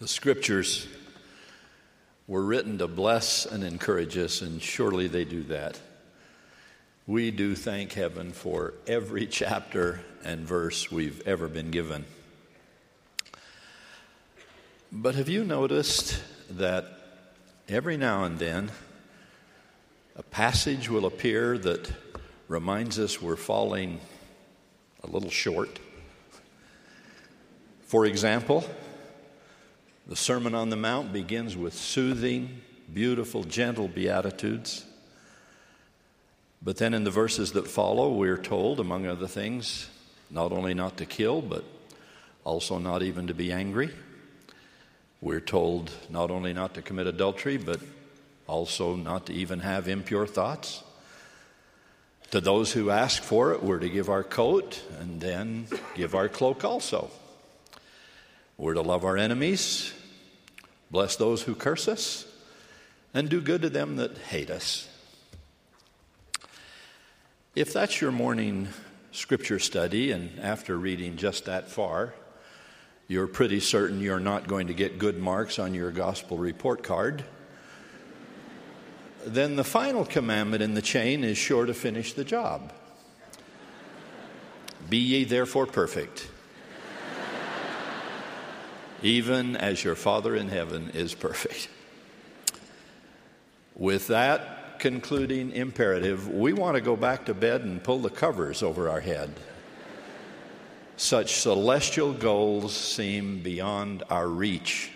The scriptures were written to bless and encourage us, and surely they do that. We do thank heaven for every chapter and verse we've ever been given. But have you noticed that every now and then a passage will appear that reminds us we're falling a little short? For example, the Sermon on the Mount begins with soothing, beautiful, gentle Beatitudes. But then in the verses that follow, we're told, among other things, not only not to kill, but also not even to be angry. We're told not only not to commit adultery, but also not to even have impure thoughts. To those who ask for it, we're to give our coat and then give our cloak also. We're to love our enemies, bless those who curse us, and do good to them that hate us. If that's your morning scripture study, and after reading just that far, you're pretty certain you're not going to get good marks on your gospel report card, then the final commandment in the chain is sure to finish the job. Be ye therefore perfect even as your Father in heaven is perfect. With that concluding imperative, we want to go back to bed and pull the covers over our head. Such celestial goals seem beyond our reach.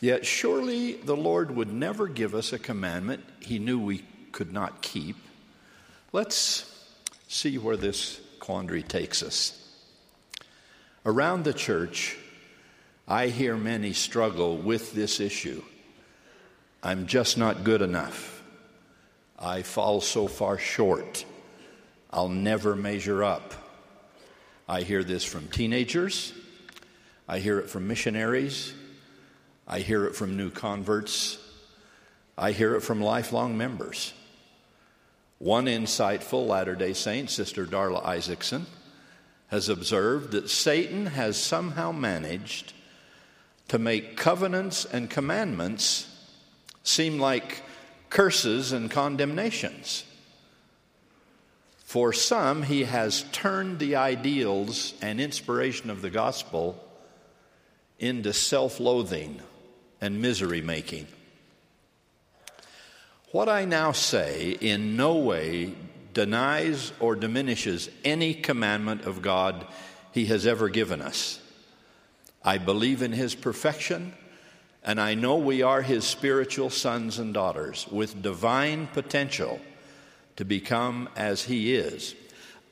Yet, surely the Lord would never give us a commandment he knew we could not keep. Let's see where this quandary takes us. Around the church, I hear many struggle with this issue. I'm just not good enough. I fall so far short. I'll never measure up. I hear this from teenagers. I hear it from missionaries. I hear it from new converts. I hear it from lifelong members. One insightful Latter day Saint, Sister Darla Isackson, has observed that Satan has somehow managed to make covenants and commandments seem like curses and condemnations. For some, he has turned the ideals and inspiration of the gospel into self loathing and misery making. What I now say in no way denies or diminishes any commandment of God he has ever given us. I believe in his perfection, and I know we are his spiritual sons and daughters with divine potential to become as he is.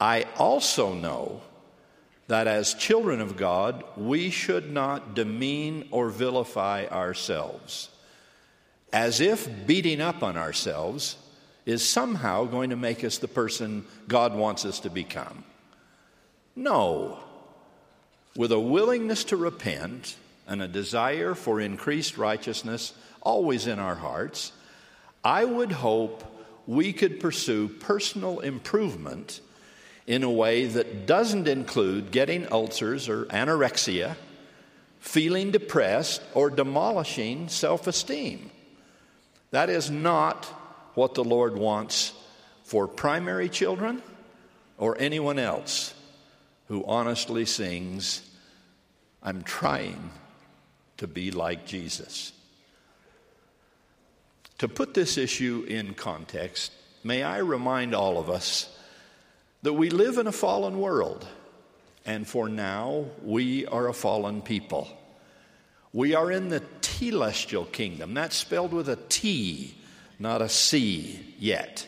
I also know that as children of God, we should not demean or vilify ourselves as if beating up on ourselves is somehow going to make us the person God wants us to become. No with a willingness to repent and a desire for increased righteousness always in our hearts, I would hope we could pursue personal improvement in a way that doesn't include getting ulcers or anorexia, feeling depressed, or demolishing self esteem. That is not what the Lord wants for primary children or anyone else who honestly sings, I'm trying to be like Jesus. To put this issue in context, may I remind all of us that we live in a fallen world, and for now, we are a fallen people. We are in the telestial kingdom. That's spelled with a T, not a C yet.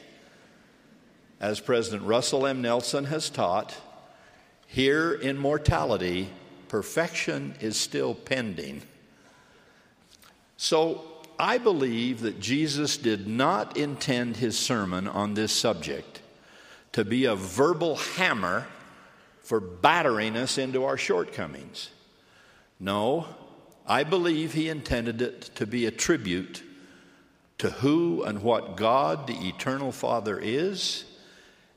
As President Russell M. Nelson has taught, here in mortality, perfection is still pending. So I believe that Jesus did not intend his sermon on this subject to be a verbal hammer for battering us into our shortcomings. No, I believe he intended it to be a tribute to who and what God, the Eternal Father, is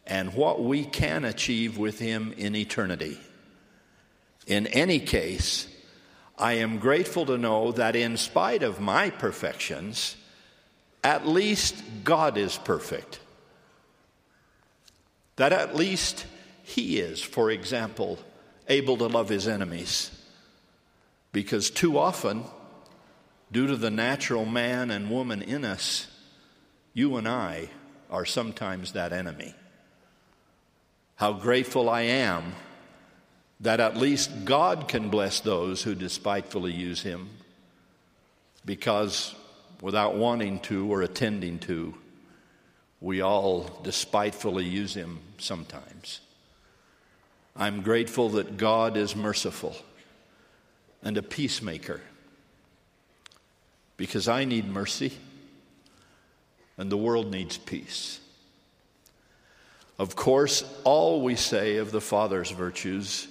and what we can achieve with him in eternity. In any case, I am grateful to know that in spite of my perfections, at least God is perfect. That at least He is, for example, able to love His enemies. Because too often, due to the natural man and woman in us, you and I are sometimes that enemy. How grateful I am that at least God can bless those who despitefully use him, because without wanting to or attending to, we all despitefully use him sometimes. I'm grateful that God is merciful and a peacemaker because I need mercy and the world needs peace. Of course, all we say of the Father's virtues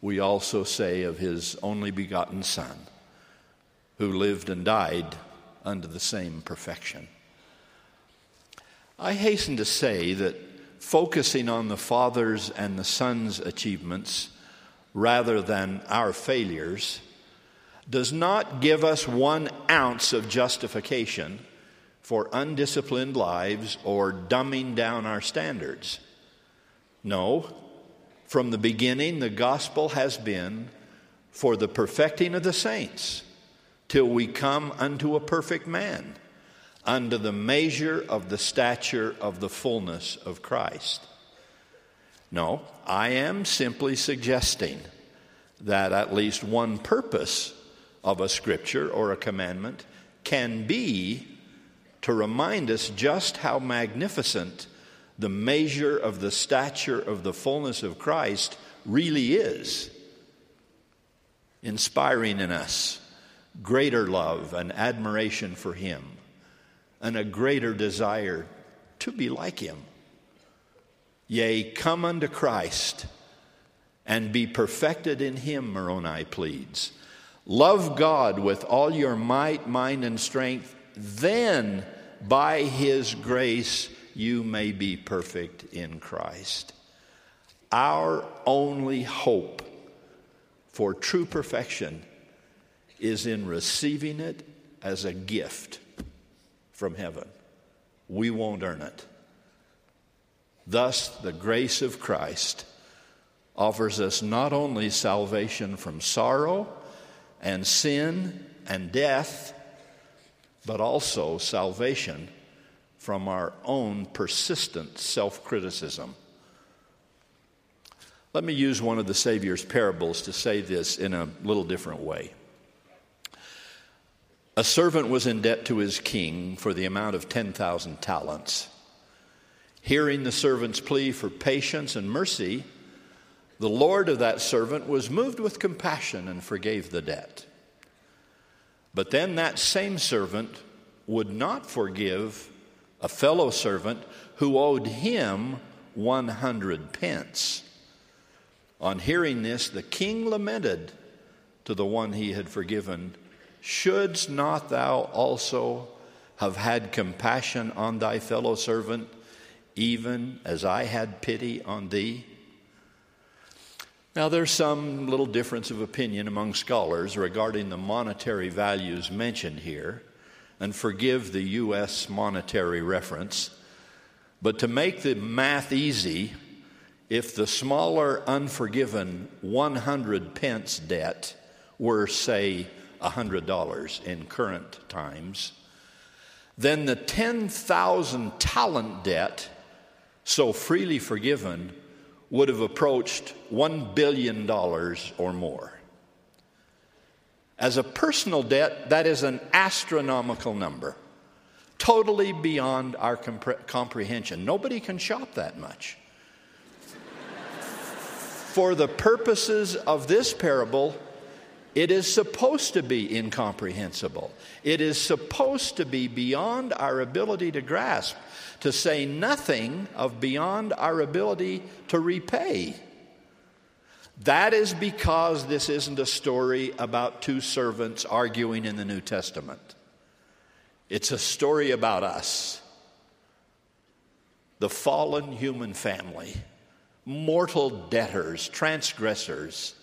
we also say of his only begotten Son, who lived and died under the same perfection. I hasten to say that focusing on the Father's and the Son's achievements rather than our failures does not give us one ounce of justification for undisciplined lives or dumbing down our standards. No, from the beginning, the gospel has been for the perfecting of the saints, till we come unto a perfect man, unto the measure of the stature of the fullness of Christ. No, I am simply suggesting that at least one purpose of a scripture or a commandment can be to remind us just how magnificent the measure of the stature of the fullness of Christ really is, inspiring in us greater love and admiration for Him and a greater desire to be like Him. Yea, come unto Christ and be perfected in Him, Moroni pleads. Love God with all your might, mind, and strength, then by His grace you may be perfect in Christ. Our only hope for true perfection is in receiving it as a gift from heaven. We won't earn it. Thus, the grace of Christ offers us not only salvation from sorrow and sin and death, but also salvation from our own persistent self criticism. Let me use one of the Savior's parables to say this in a little different way. A servant was in debt to his king for the amount of 10,000 talents. Hearing the servant's plea for patience and mercy, the Lord of that servant was moved with compassion and forgave the debt. But then that same servant would not forgive a fellow servant who owed him 100 pence. On hearing this, the king lamented to the one he had forgiven, Shouldst not thou also have had compassion on thy fellow servant, even as I had pity on thee? Now, there's some little difference of opinion among scholars regarding the monetary values mentioned here and forgive the U.S. monetary reference. But to make the math easy, if the smaller unforgiven 100 pence debt were, say, $100 in current times, then the 10,000 talent debt, so freely forgiven, would have approached $1 billion or more. As a personal debt, that is an astronomical number, totally beyond our compre- comprehension. Nobody can shop that much. For the purposes of this parable, it is supposed to be incomprehensible. It is supposed to be beyond our ability to grasp, to say nothing of beyond our ability to repay. That is because this isn't a story about two servants arguing in the New Testament. It's a story about us, the fallen human family, mortal debtors, transgressors,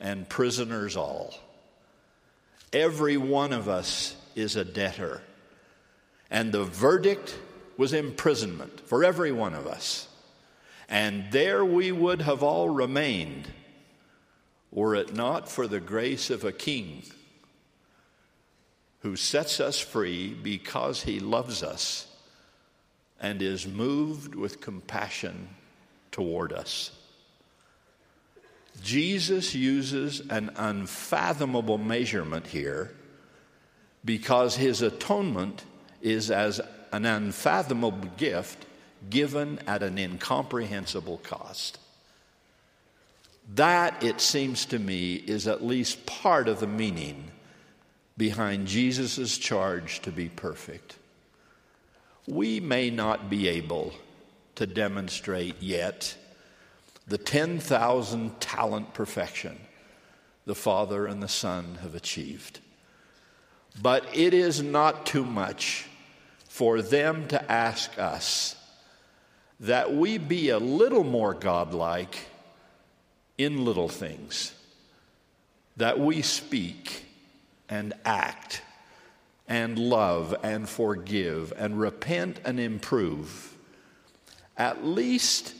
and prisoners all. Every one of us is a debtor. And the verdict was imprisonment for every one of us. And there we would have all remained were it not for the grace of a king who sets us free because he loves us and is moved with compassion toward us. Jesus uses an unfathomable measurement here because his atonement is as an unfathomable gift given at an incomprehensible cost. That, it seems to me, is at least part of the meaning behind Jesus' charge to be perfect. We may not be able to demonstrate yet the 10,000 talent perfection the Father and the Son have achieved. But it is not too much for them to ask us that we be a little more godlike in little things, that we speak and act and love and forgive and repent and improve, at least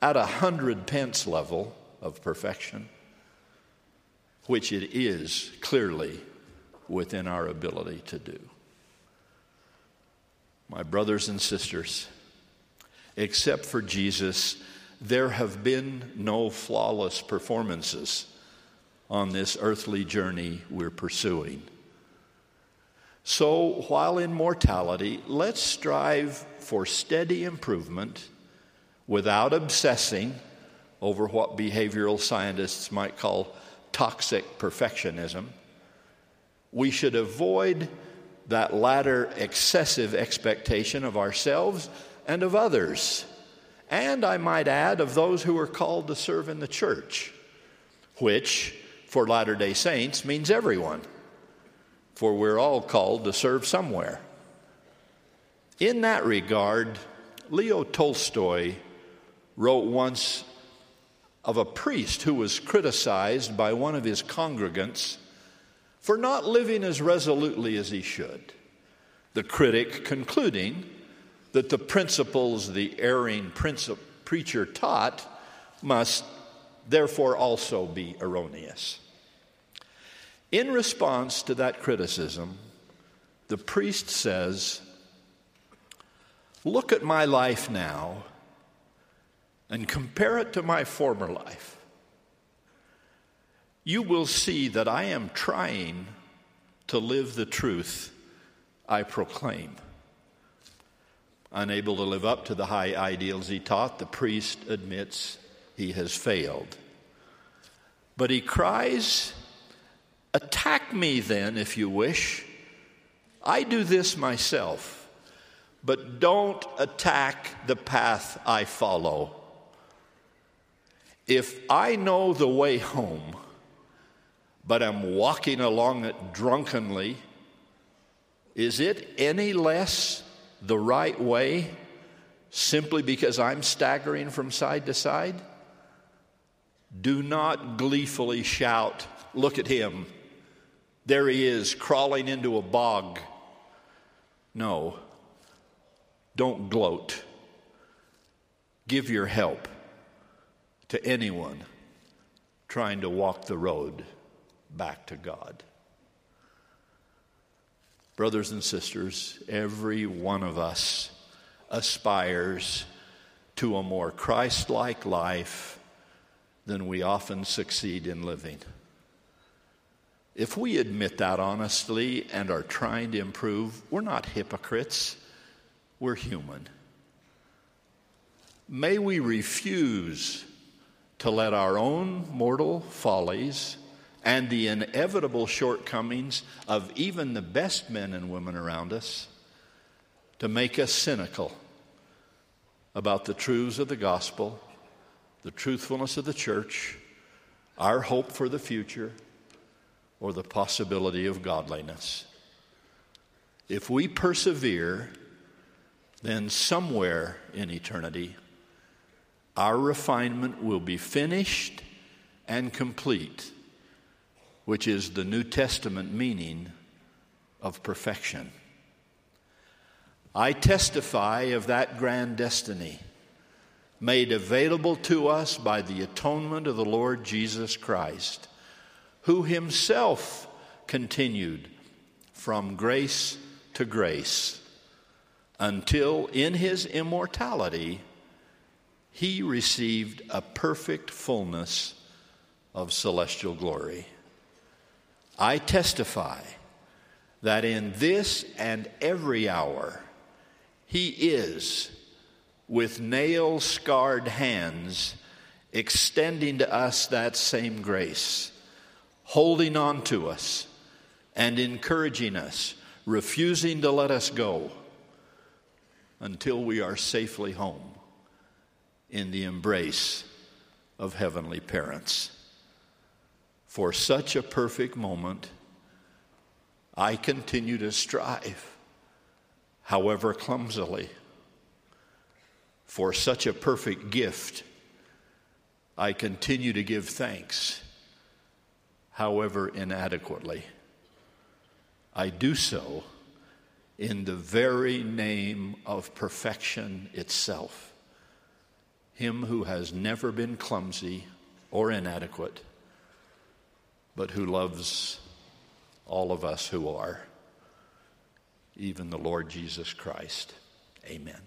at a hundred pence level of perfection, which it is clearly within our ability to do. My brothers and sisters, except for Jesus, there have been no flawless performances on this earthly journey we're pursuing. So, while in mortality, let's strive for steady improvement without obsessing over what behavioral scientists might call toxic perfectionism. We should avoid that latter excessive expectation of ourselves and of others and I might add, of those who are called to serve in the church, which for Latter day Saints means everyone, for we're all called to serve somewhere. In that regard, Leo Tolstoy wrote once of a priest who was criticized by one of his congregants for not living as resolutely as he should. The critic concluding that the principles the erring preacher taught must therefore also be erroneous. In response to that criticism, the priest says, Look at my life now and compare it to my former life. You will see that I am trying to live the truth I proclaim. Unable to live up to the high ideals he taught, the priest admits he has failed. But he cries, Attack me then, if you wish. I do this myself, but don't attack the path I follow. If I know the way home, but I'm walking along it drunkenly, is it any less the right way simply because I'm staggering from side to side? Do not gleefully shout, Look at him. There he is, crawling into a bog. No, don't gloat. Give your help to anyone trying to walk the road back to God. Brothers and sisters, every one of us aspires to a more Christ like life than we often succeed in living. If we admit that honestly and are trying to improve, we're not hypocrites, we're human. May we refuse to let our own mortal follies and the inevitable shortcomings of even the best men and women around us to make us cynical about the truths of the gospel, the truthfulness of the church, our hope for the future, or the possibility of godliness. If we persevere, then somewhere in eternity, our refinement will be finished and complete which is the New Testament meaning of perfection. I testify of that grand destiny made available to us by the atonement of the Lord Jesus Christ, who himself continued from grace to grace until in his immortality he received a perfect fullness of celestial glory. I testify that in this and every hour he is, with nail scarred hands, extending to us that same grace, holding on to us and encouraging us, refusing to let us go until we are safely home in the embrace of heavenly parents. For such a perfect moment, I continue to strive, however clumsily. For such a perfect gift, I continue to give thanks, however inadequately. I do so in the very name of perfection itself. Him who has never been clumsy or inadequate, but who loves all of us who are, even the Lord Jesus Christ. Amen.